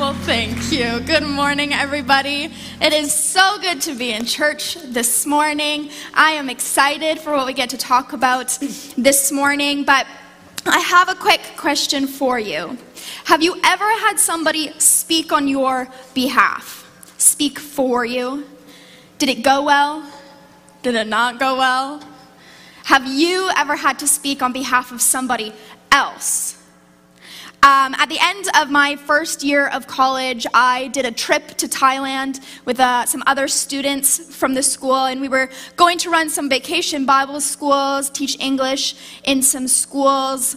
Well, thank you. Good morning, everybody. It is so good to be in church this morning. I am excited for what we get to talk about this morning, but I have a quick question for you. Have you ever had somebody speak on your behalf, speak for you? Did it go well? Did it not go well? Have you ever had to speak on behalf of somebody else? Um, at the end of my first year of college, I did a trip to Thailand with uh, some other students from the school, and we were going to run some vacation Bible schools, teach English in some schools,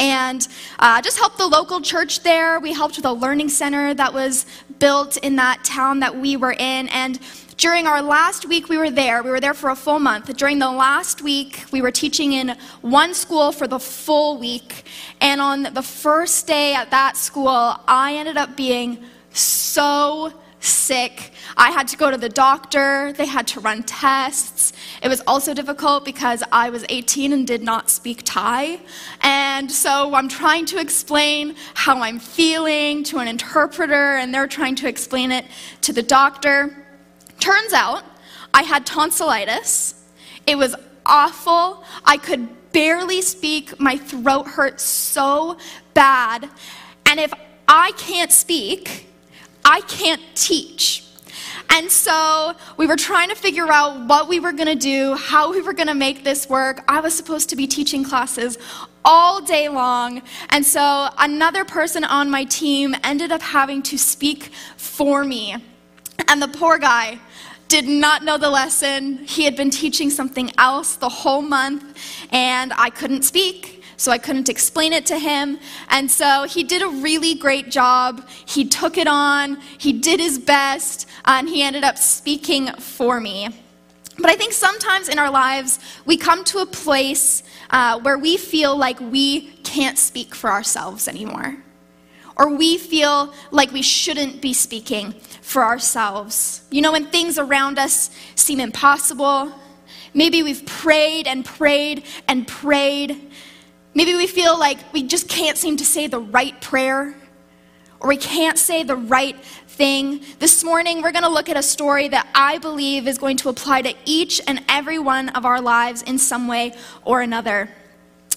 and uh, just help the local church there. We helped with a learning center that was built in that town that we were in, and during our last week we were there, we were there for a full month. During the last week, we were teaching in one school for the full week. And on the first day at that school, I ended up being so sick. I had to go to the doctor, they had to run tests. It was also difficult because I was 18 and did not speak Thai. And so I'm trying to explain how I'm feeling to an interpreter, and they're trying to explain it to the doctor. Turns out I had tonsillitis. It was awful. I could barely speak. My throat hurt so bad. And if I can't speak, I can't teach. And so we were trying to figure out what we were going to do, how we were going to make this work. I was supposed to be teaching classes all day long. And so another person on my team ended up having to speak for me. And the poor guy did not know the lesson. He had been teaching something else the whole month, and I couldn't speak, so I couldn't explain it to him. And so he did a really great job. He took it on, he did his best, and he ended up speaking for me. But I think sometimes in our lives, we come to a place uh, where we feel like we can't speak for ourselves anymore or we feel like we shouldn't be speaking for ourselves. You know, when things around us seem impossible, maybe we've prayed and prayed and prayed. Maybe we feel like we just can't seem to say the right prayer or we can't say the right thing. This morning, we're going to look at a story that I believe is going to apply to each and every one of our lives in some way or another.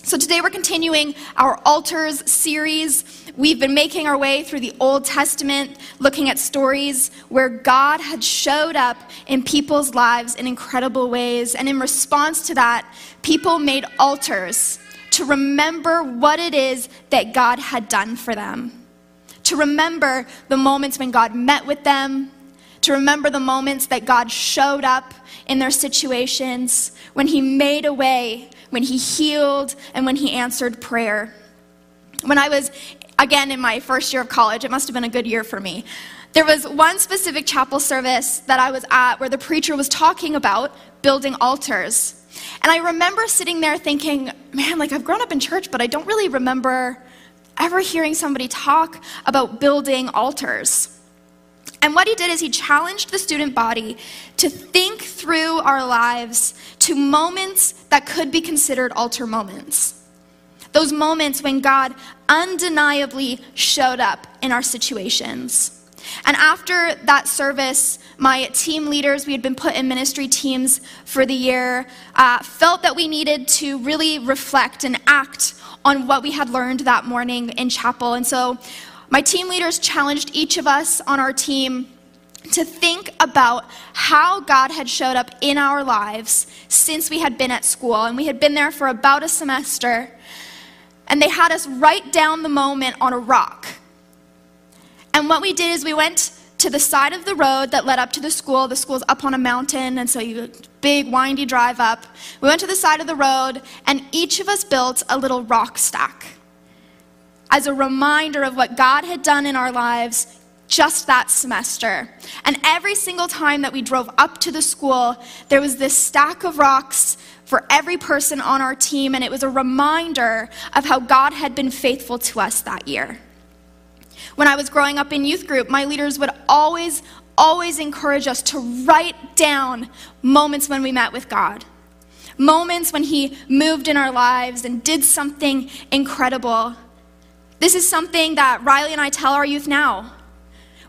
So, today we're continuing our altars series. We've been making our way through the Old Testament, looking at stories where God had showed up in people's lives in incredible ways. And in response to that, people made altars to remember what it is that God had done for them, to remember the moments when God met with them, to remember the moments that God showed up in their situations, when He made a way when he healed, and when he answered prayer. When I was, again, in my first year of college, it must have been a good year for me. There was one specific chapel service that I was at where the preacher was talking about building altars. And I remember sitting there thinking, man, like I've grown up in church, but I don't really remember ever hearing somebody talk about building altars. And what he did is he challenged the student body to think through our lives to moments that could be considered altar moments. Those moments when God undeniably showed up in our situations. And after that service, my team leaders, we had been put in ministry teams for the year, uh, felt that we needed to really reflect and act on what we had learned that morning in chapel. And so my team leaders challenged each of us on our team to think about how God had showed up in our lives since we had been at school. And we had been there for about a semester. And they had us write down the moment on a rock. And what we did is we went to the side of the road that led up to the school. The school's up on a mountain, and so you big windy drive up. We went to the side of the road, and each of us built a little rock stack as a reminder of what God had done in our lives just that semester. And every single time that we drove up to the school, there was this stack of rocks for every person on our team, and it was a reminder of how God had been faithful to us that year. When I was growing up in youth group, my leaders would always, always encourage us to write down moments when we met with God. Moments when He moved in our lives and did something incredible. This is something that Riley and I tell our youth now.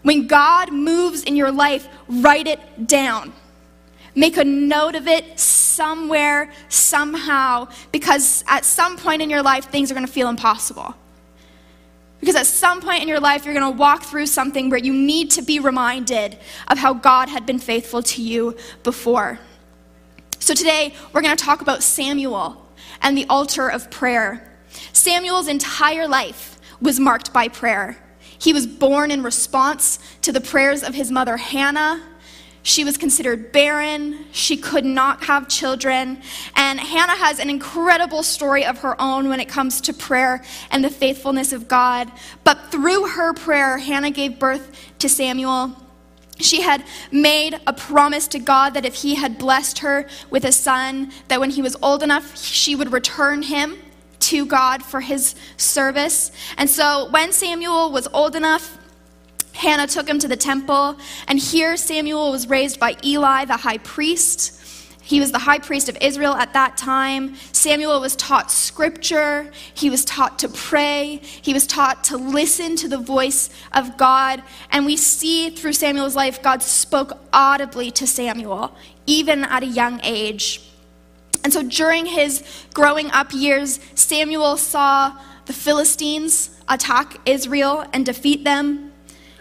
When God moves in your life, write it down. Make a note of it somewhere, somehow, because at some point in your life, things are going to feel impossible. Because at some point in your life, you're going to walk through something where you need to be reminded of how God had been faithful to you before. So today, we're going to talk about Samuel and the altar of prayer. Samuel's entire life was marked by prayer. He was born in response to the prayers of his mother Hannah. She was considered barren. She could not have children. And Hannah has an incredible story of her own when it comes to prayer and the faithfulness of God. But through her prayer, Hannah gave birth to Samuel. She had made a promise to God that if he had blessed her with a son, that when he was old enough, she would return him to God for his service. And so when Samuel was old enough, Hannah took him to the temple, and here Samuel was raised by Eli, the high priest. He was the high priest of Israel at that time. Samuel was taught scripture. He was taught to pray. He was taught to listen to the voice of God. And we see through Samuel's life, God spoke audibly to Samuel, even at a young age. And so during his growing up years, Samuel saw the Philistines attack Israel and defeat them.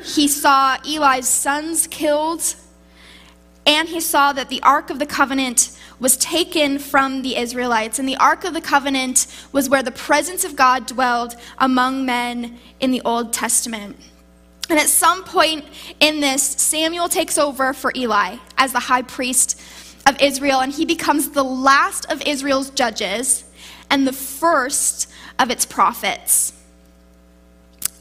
He saw Eli's sons killed, and he saw that the Ark of the Covenant was taken from the Israelites. And the Ark of the Covenant was where the presence of God dwelled among men in the Old Testament. And at some point in this, Samuel takes over for Eli as the high priest of Israel, and he becomes the last of Israel's judges and the first of its prophets.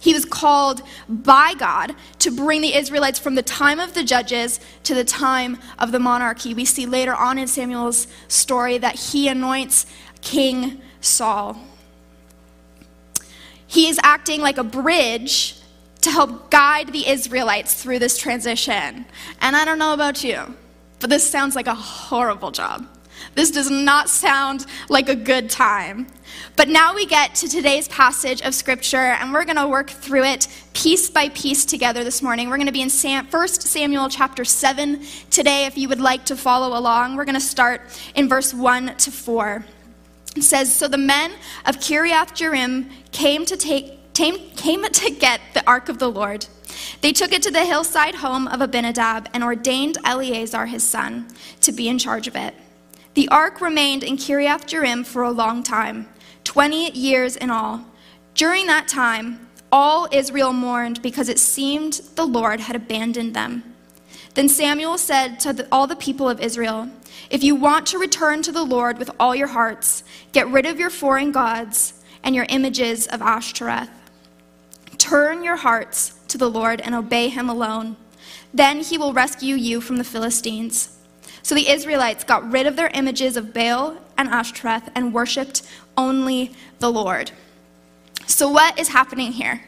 He was called by God to bring the Israelites from the time of the judges to the time of the monarchy. We see later on in Samuel's story that he anoints King Saul. He is acting like a bridge to help guide the Israelites through this transition. And I don't know about you, but this sounds like a horrible job. This does not sound like a good time. But now we get to today's passage of Scripture, and we're going to work through it piece by piece together this morning. We're going to be in Sam, 1 Samuel chapter 7 today, if you would like to follow along. We're going to start in verse 1 to 4. It says, So the men of Kiriath Jearim came to, take, came, came to get the ark of the Lord. They took it to the hillside home of Abinadab and ordained Eleazar his son to be in charge of it. The ark remained in Kiriath Jearim for a long time, 20 years in all. During that time, all Israel mourned because it seemed the Lord had abandoned them. Then Samuel said to the, all the people of Israel, If you want to return to the Lord with all your hearts, get rid of your foreign gods and your images of Ashtoreth. Turn your hearts to the Lord and obey him alone. Then he will rescue you from the Philistines. So the Israelites got rid of their images of Baal and Ashtoreth and worshiped only the Lord. So, what is happening here?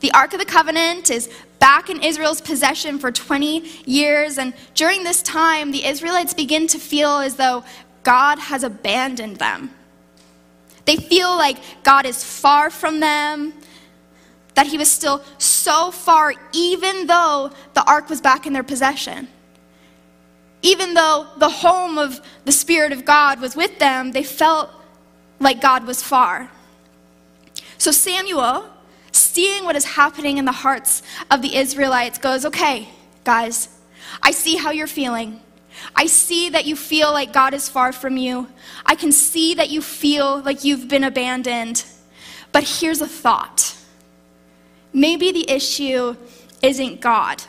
The Ark of the Covenant is back in Israel's possession for 20 years, and during this time, the Israelites begin to feel as though God has abandoned them. They feel like God is far from them, that he was still so far, even though the ark was back in their possession. Even though the home of the Spirit of God was with them, they felt like God was far. So Samuel, seeing what is happening in the hearts of the Israelites, goes, Okay, guys, I see how you're feeling. I see that you feel like God is far from you. I can see that you feel like you've been abandoned. But here's a thought maybe the issue isn't God.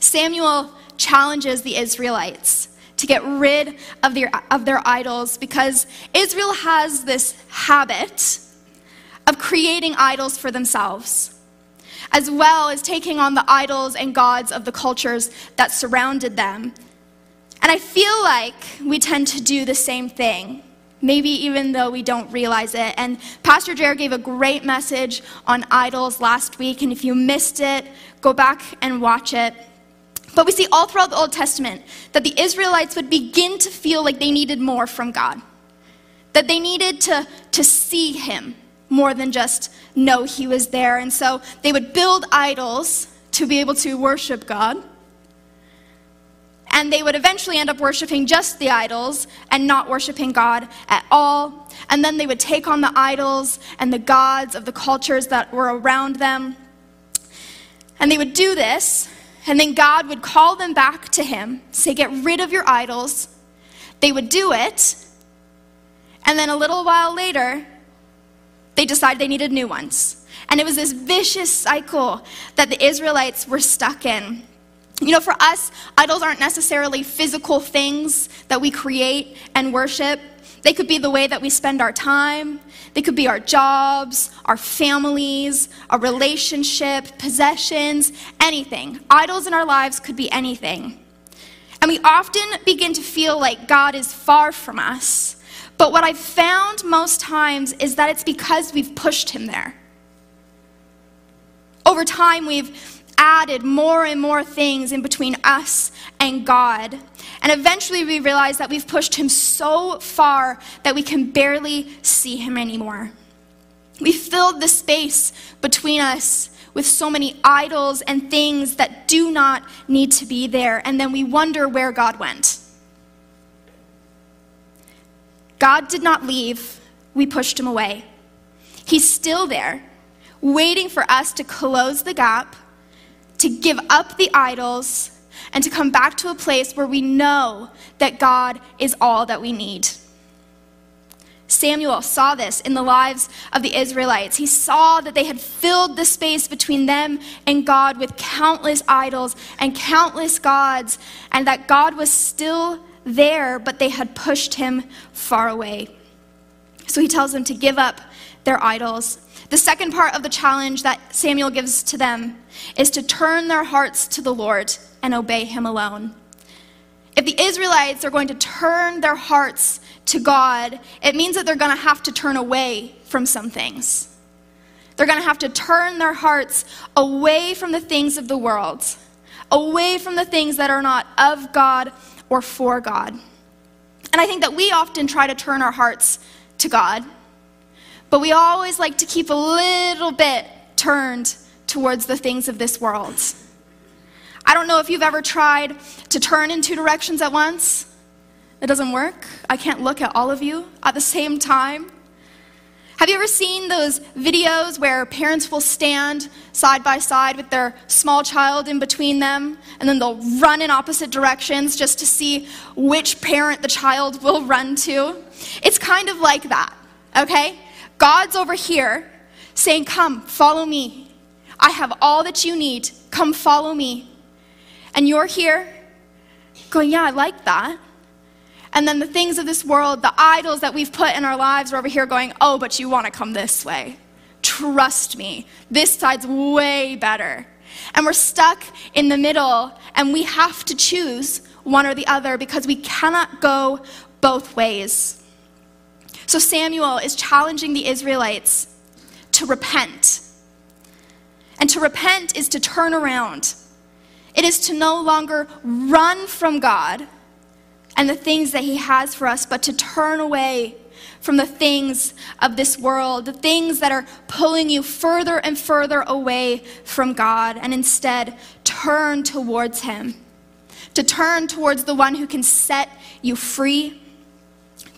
Samuel challenges the Israelites to get rid of their, of their idols because Israel has this habit of creating idols for themselves, as well as taking on the idols and gods of the cultures that surrounded them. And I feel like we tend to do the same thing maybe even though we don't realize it. And Pastor Jared gave a great message on idols last week, and if you missed it, go back and watch it. But we see all throughout the Old Testament that the Israelites would begin to feel like they needed more from God, that they needed to, to see Him more than just know He was there. And so they would build idols to be able to worship God. And they would eventually end up worshiping just the idols and not worshiping God at all. And then they would take on the idols and the gods of the cultures that were around them. And they would do this, and then God would call them back to Him, say, Get rid of your idols. They would do it, and then a little while later, they decided they needed new ones. And it was this vicious cycle that the Israelites were stuck in. You know, for us, idols aren't necessarily physical things that we create and worship. They could be the way that we spend our time. They could be our jobs, our families, our relationship, possessions, anything. Idols in our lives could be anything. And we often begin to feel like God is far from us. But what I've found most times is that it's because we've pushed him there. Over time, we've added more and more things in between us and God. And eventually, we realize that we've pushed him so far that we can barely see him anymore. We filled the space between us with so many idols and things that do not need to be there, and then we wonder where God went. God did not leave, we pushed him away. He's still there, waiting for us to close the gap, to give up the idols, and to come back to a place where we know that God is all that we need. Samuel saw this in the lives of the Israelites. He saw that they had filled the space between them and God with countless idols and countless gods, and that God was still there, but they had pushed him far away. So he tells them to give up their idols. The second part of the challenge that Samuel gives to them is to turn their hearts to the Lord and obey him alone. If the Israelites are going to turn their hearts to God, it means that they're going to have to turn away from some things. They're going to have to turn their hearts away from the things of the world, away from the things that are not of God or for God. And I think that we often try to turn our hearts to God, but we always like to keep a little bit turned towards the things of this world. I don't know if you've ever tried to turn in two directions at once. It doesn't work. I can't look at all of you at the same time. Have you ever seen those videos where parents will stand side by side with their small child in between them, and then they'll run in opposite directions just to see which parent the child will run to? It's kind of like that, okay? God's over here saying, Come, follow me. I have all that you need. Come, follow me. And you're here going, Yeah, I like that. And then the things of this world, the idols that we've put in our lives, are over here going, oh, but you want to come this way. Trust me, this side's way better. And we're stuck in the middle, and we have to choose one or the other because we cannot go both ways. So Samuel is challenging the Israelites to repent. And to repent is to turn around. It is to no longer run from God, and the things that He has for us, but to turn away from the things of this world, the things that are pulling you further and further away from God, and instead turn towards Him. To turn towards the one who can set you free,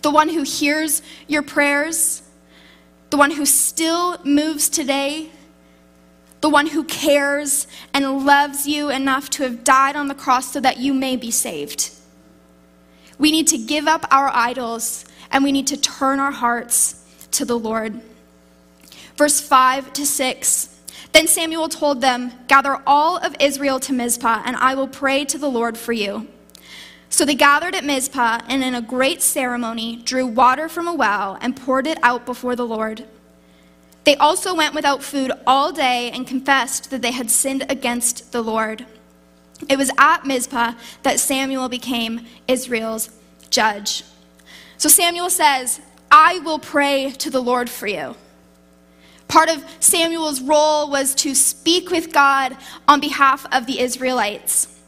the one who hears your prayers, the one who still moves today, the one who cares and loves you enough to have died on the cross so that you may be saved. We need to give up our idols and we need to turn our hearts to the Lord. Verse 5 to 6. Then Samuel told them, Gather all of Israel to Mizpah, and I will pray to the Lord for you. So they gathered at Mizpah, and in a great ceremony drew water from a well and poured it out before the Lord. They also went without food all day and confessed that they had sinned against the Lord. It was at Mizpah that Samuel became Israel's judge. So Samuel says, I will pray to the Lord for you. Part of Samuel's role was to speak with God on behalf of the Israelites.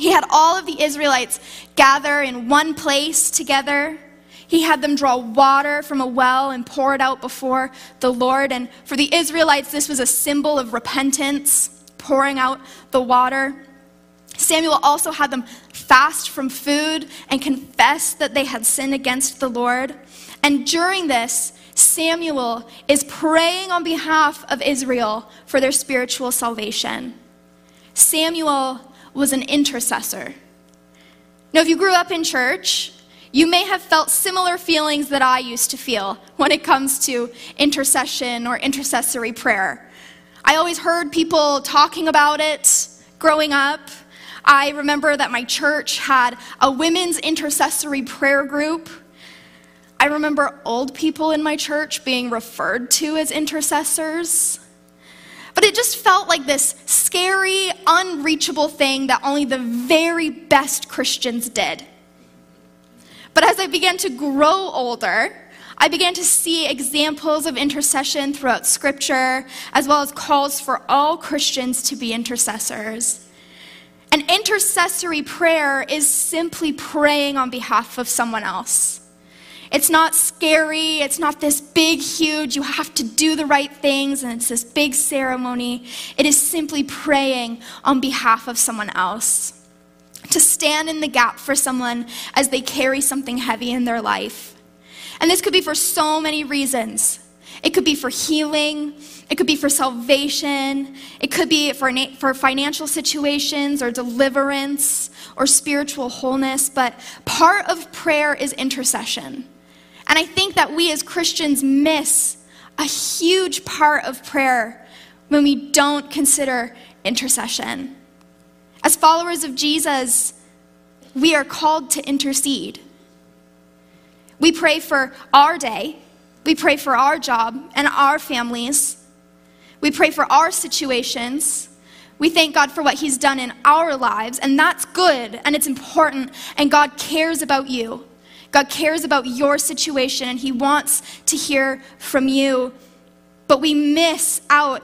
He had all of the Israelites gather in one place together. He had them draw water from a well and pour it out before the Lord. And for the Israelites, this was a symbol of repentance pouring out the water. Samuel also had them fast from food and confess that they had sinned against the Lord. And during this, Samuel is praying on behalf of Israel for their spiritual salvation. Samuel was an intercessor. Now, if you grew up in church, you may have felt similar feelings that I used to feel when it comes to intercession or intercessory prayer. I always heard people talking about it growing up. I remember that my church had a women's intercessory prayer group. I remember old people in my church being referred to as intercessors. But it just felt like this scary, unreachable thing that only the very best Christians did. But as I began to grow older, I began to see examples of intercession throughout Scripture, as well as calls for all Christians to be intercessors. An intercessory prayer is simply praying on behalf of someone else. It's not scary. It's not this big, huge, you have to do the right things, and it's this big ceremony. It is simply praying on behalf of someone else. To stand in the gap for someone as they carry something heavy in their life. And this could be for so many reasons. It could be for healing, it could be for salvation, it could be for, for financial situations or deliverance or spiritual wholeness, but part of prayer is intercession. And I think that we as Christians miss a huge part of prayer when we don't consider intercession. As followers of Jesus, we are called to intercede. We pray for our day, we pray for our job and our families, we pray for our situations. We thank God for what He's done in our lives, and that's good and it's important, and God cares about you. God cares about your situation, and He wants to hear from you. But we miss out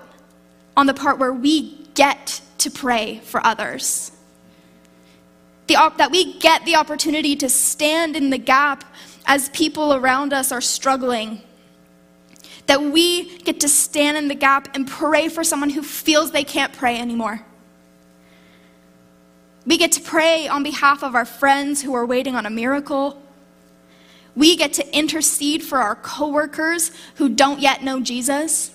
on the part where we get to pray for others. The op- that we get the opportunity to stand in the gap as people around us are struggling that we get to stand in the gap and pray for someone who feels they can't pray anymore. We get to pray on behalf of our friends who are waiting on a miracle. We get to intercede for our coworkers who don't yet know Jesus.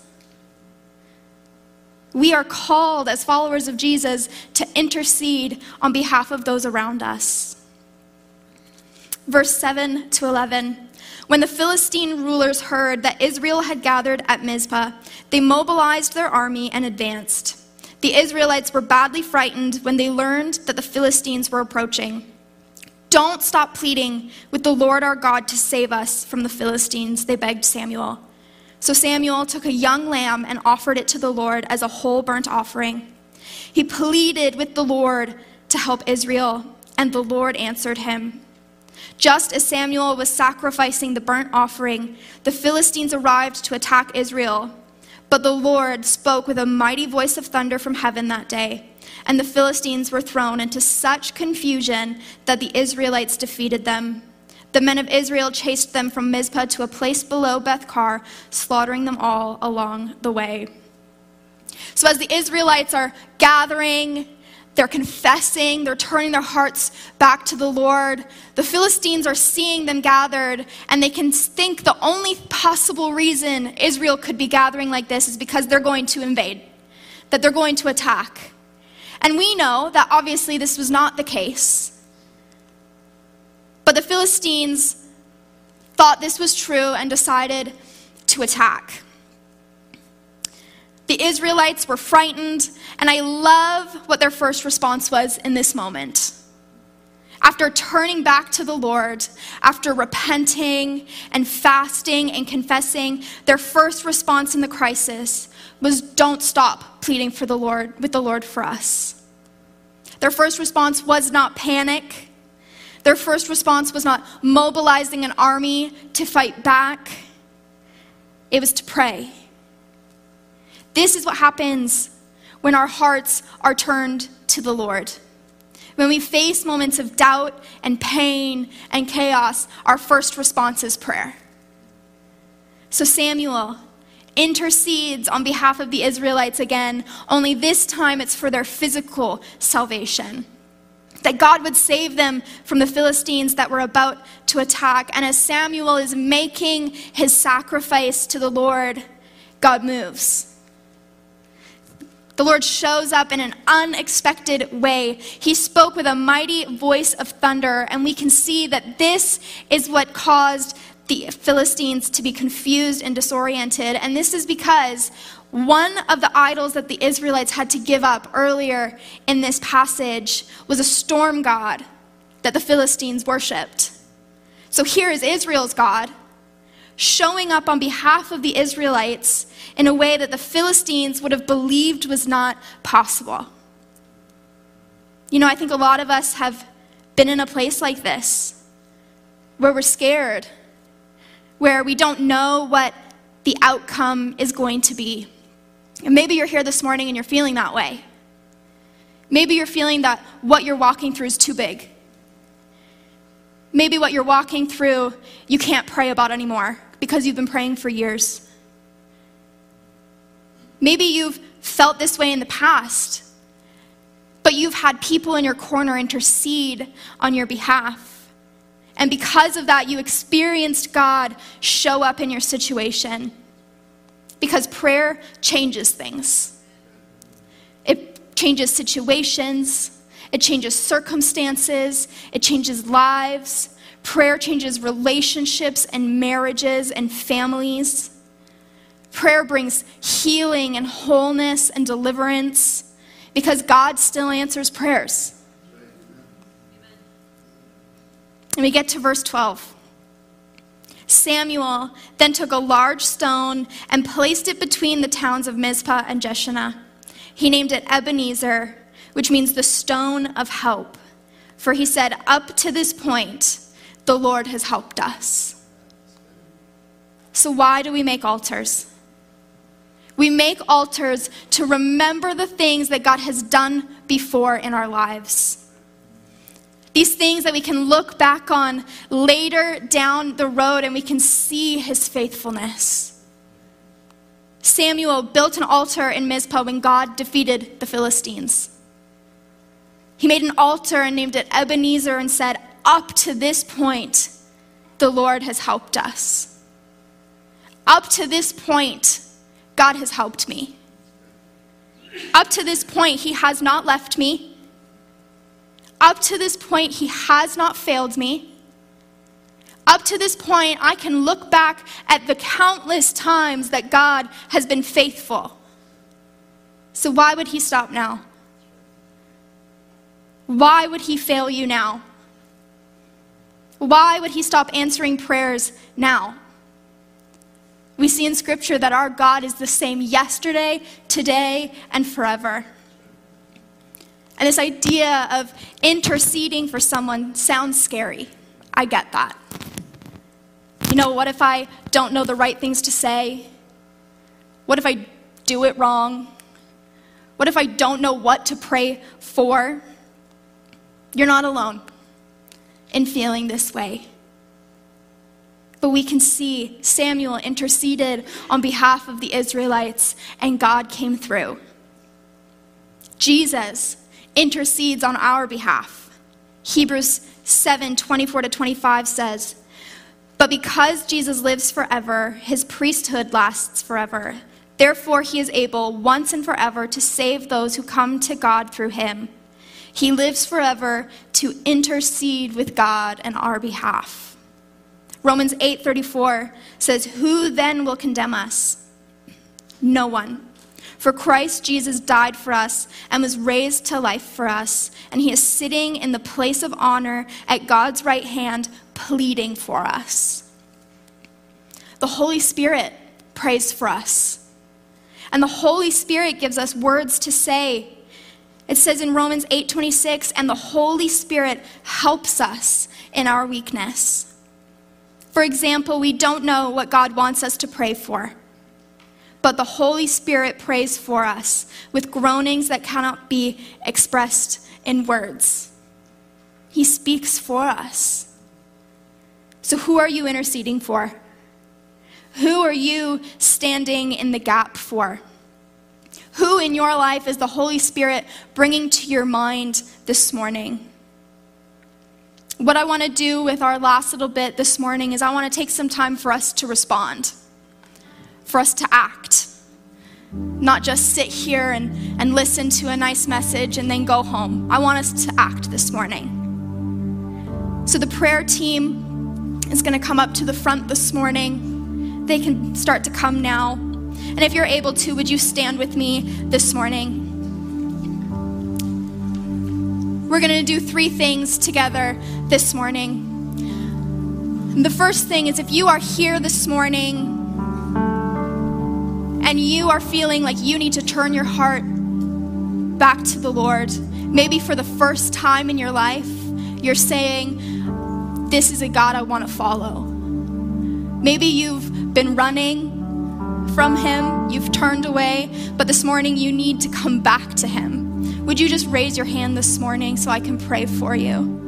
We are called as followers of Jesus to intercede on behalf of those around us. Verse 7 to 11. When the Philistine rulers heard that Israel had gathered at Mizpah, they mobilized their army and advanced. The Israelites were badly frightened when they learned that the Philistines were approaching. Don't stop pleading with the Lord our God to save us from the Philistines, they begged Samuel. So Samuel took a young lamb and offered it to the Lord as a whole burnt offering. He pleaded with the Lord to help Israel, and the Lord answered him. Just as Samuel was sacrificing the burnt offering, the Philistines arrived to attack Israel. But the Lord spoke with a mighty voice of thunder from heaven that day, and the Philistines were thrown into such confusion that the Israelites defeated them. The men of Israel chased them from Mizpah to a place below Beth-car, slaughtering them all along the way. So as the Israelites are gathering they're confessing, they're turning their hearts back to the Lord. The Philistines are seeing them gathered, and they can think the only possible reason Israel could be gathering like this is because they're going to invade, that they're going to attack. And we know that obviously this was not the case. But the Philistines thought this was true and decided to attack. The Israelites were frightened, and I love what their first response was in this moment. After turning back to the Lord, after repenting and fasting and confessing, their first response in the crisis was don't stop pleading for the Lord with the Lord for us. Their first response was not panic. Their first response was not mobilizing an army to fight back. It was to pray this is what happens when our hearts are turned to the Lord. When we face moments of doubt and pain and chaos, our first response is prayer. So Samuel intercedes on behalf of the Israelites again, only this time it's for their physical salvation. That God would save them from the Philistines that were about to attack. And as Samuel is making his sacrifice to the Lord, God moves. The Lord shows up in an unexpected way. He spoke with a mighty voice of thunder, and we can see that this is what caused the Philistines to be confused and disoriented. And this is because one of the idols that the Israelites had to give up earlier in this passage was a storm god that the Philistines worshiped. So here is Israel's God showing up on behalf of the Israelites in a way that the Philistines would have believed was not possible. You know, I think a lot of us have been in a place like this where we're scared where we don't know what the outcome is going to be. And maybe you're here this morning and you're feeling that way. Maybe you're feeling that what you're walking through is too big. Maybe what you're walking through you can't pray about anymore because you've been praying for years. Maybe you've felt this way in the past, but you've had people in your corner intercede on your behalf. And because of that, you experienced God show up in your situation. Because prayer changes things, it changes situations, it changes circumstances, it changes lives. Prayer changes relationships and marriages and families. Prayer brings healing and wholeness and deliverance because God still answers prayers. And we get to verse 12. Samuel then took a large stone and placed it between the towns of Mizpah and Jeshanah. He named it Ebenezer, which means the stone of help. For he said, Up to this point, the Lord has helped us. So, why do we make altars? We make altars to remember the things that God has done before in our lives. These things that we can look back on later down the road and we can see his faithfulness. Samuel built an altar in Mizpah when God defeated the Philistines. He made an altar and named it Ebenezer and said, Up to this point, the Lord has helped us. Up to this point, God has helped me. Up to this point, He has not left me. Up to this point, He has not failed me. Up to this point, I can look back at the countless times that God has been faithful. So, why would He stop now? Why would He fail you now? Why would He stop answering prayers now? We see in Scripture that our God is the same yesterday, today, and forever. And this idea of interceding for someone sounds scary. I get that. You know, what if I don't know the right things to say? What if I do it wrong? What if I don't know what to pray for? You're not alone in feeling this way. But we can see Samuel interceded on behalf of the Israelites, and God came through. Jesus intercedes on our behalf. Hebrews 7 24 to 25 says, But because Jesus lives forever, his priesthood lasts forever. Therefore, he is able once and forever to save those who come to God through him. He lives forever to intercede with God on our behalf. Romans 8:34 says, "Who then will condemn us? No one. For Christ Jesus died for us and was raised to life for us, and he is sitting in the place of honor at God's right hand, pleading for us. The Holy Spirit prays for us. And the Holy Spirit gives us words to say. It says in Romans 8:26, and the Holy Spirit helps us in our weakness. For example, we don't know what God wants us to pray for but the Holy Spirit prays for us with groanings that cannot be expressed in words. He speaks for us. So, who are you interceding for? Who are you standing in the gap for? Who in your life is the Holy Spirit bringing to your mind this morning? What I want to do with our last little bit this morning is I want to take some time for us to respond, for us to act, not just sit here and, and listen to a nice message and then go home. I want us to act this morning. So the prayer team is going to come up to the front this morning. They can start to come now. And if you're able to, would you stand with me this morning? We're going to do three things together this morning. The first thing is if you are here this morning and you are feeling like you need to turn your heart back to the Lord, maybe for the first time in your life, you're saying, This is a God I want to follow. Maybe you've been running from Him, you've turned away, but this morning you need to come back to Him. Would you just raise your hand this morning so I can pray for you?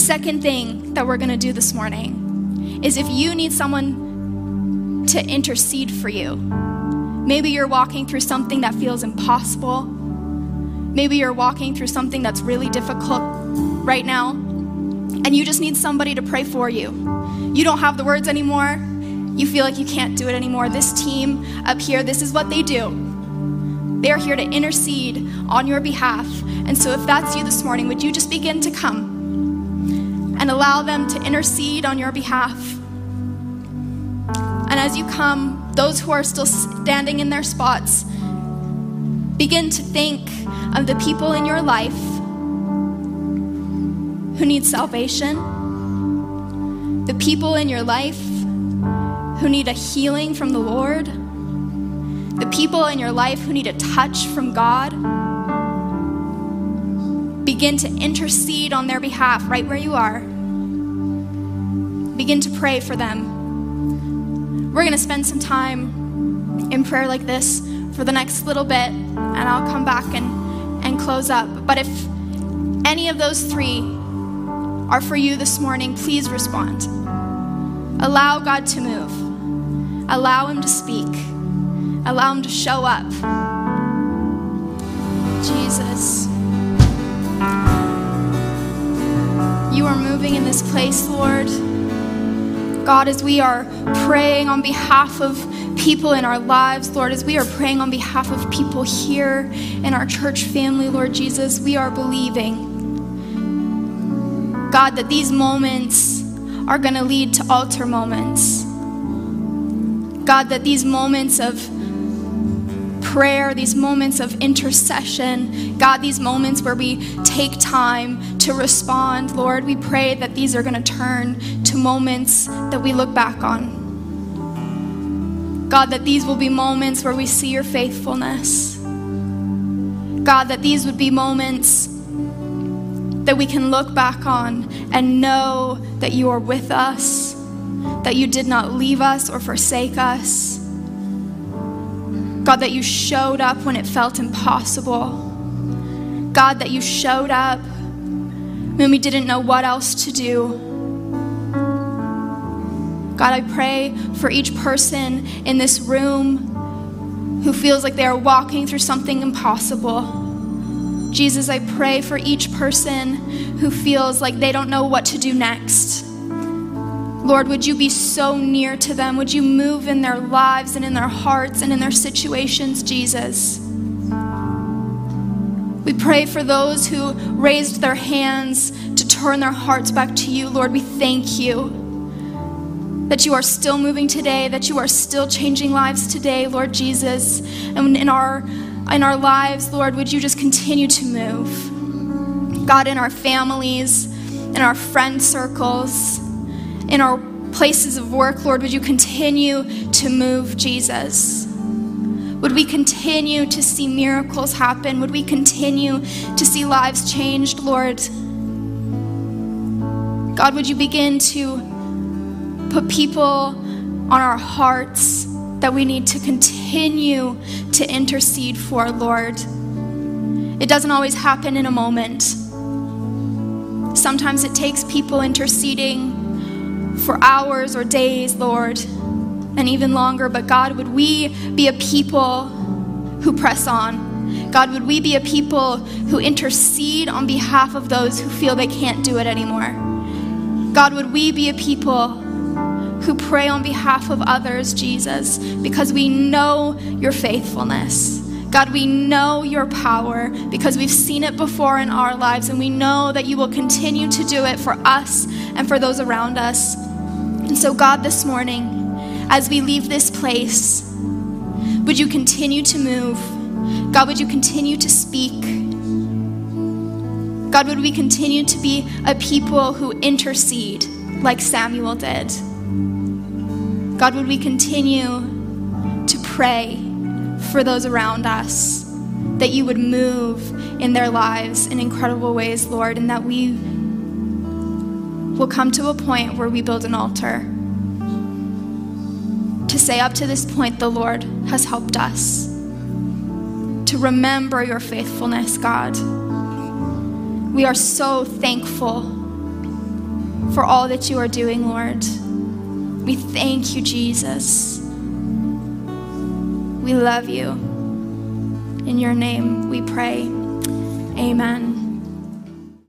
The second thing that we're going to do this morning is if you need someone to intercede for you, maybe you're walking through something that feels impossible. Maybe you're walking through something that's really difficult right now, and you just need somebody to pray for you you don't have the words anymore, you feel like you can't do it anymore. This team up here, this is what they do. They are here to intercede on your behalf. And so, if that's you this morning, would you just begin to come and allow them to intercede on your behalf? And as you come, those who are still standing in their spots, begin to think of the people in your life who need salvation the people in your life who need a healing from the Lord, the people in your life who need a touch from God. Begin to intercede on their behalf right where you are. Begin to pray for them. We're going to spend some time in prayer like this for the next little bit, and I'll come back and, and close up. But if any of those three are for you this morning, please respond. Allow God to move, allow Him to speak, allow Him to show up. Jesus. You are moving in this place, Lord. God, as we are praying on behalf of people in our lives, Lord, as we are praying on behalf of people here in our church family, Lord Jesus, we are believing God, that these moments are going to lead to altar moments. God, that these moments of prayer, these moments of intercession, God, these moments where we take time to respond, Lord, we pray that these are going to turn to moments that we look back on. God, that these will be moments where we see your faithfulness. God, that these would be moments that we can look back on and know that you are with us, that you did not leave us or forsake us. God, that you showed up when it felt impossible. God, that you showed up when we didn't know what else to do. God, I pray for each person in this room who feels like they are walking through something impossible. Jesus, I pray for each person who feels like they don't know what to do next. Lord, would you be so near to them? Would you move in their lives and in their hearts and in their situations, Jesus? We pray for those who raised their hands to turn their hearts back to you. Lord, we thank you that you are still moving today, that you are still changing lives today, Lord Jesus. And in our in our lives, Lord, would you just continue to move? God, in our families, in our friend circles, in our places of work, Lord, would you continue to move, Jesus? Would we continue to see miracles happen? Would we continue to see lives changed, Lord? God, would you begin to put people on our hearts that we need to continue to intercede for, Lord. It doesn't always happen in a moment. Sometimes it takes people interceding for hours or days, Lord, and even longer. But God, would we be a people who press on? God, would we be a people who intercede on behalf of those who feel they can't do it anymore? God, would we be a people who pray on behalf of others, Jesus, because we know your faithfulness. God, we know your power because we've seen it before in our lives, and we know that you will continue to do it for us and for those around us. And so, God, this morning, as we leave this place, would you continue to move? God, would you continue to speak? God, would we continue to be a people who intercede like Samuel did? God, would we continue to pray for those around us, that you would move in their lives in incredible ways, Lord, and that we will come to a point where we build an altar to say, up to this point, the Lord has helped us. To remember your faithfulness, God. We are so thankful for all that you are doing, Lord. We thank you, Jesus. We love you. In your name we pray. Amen.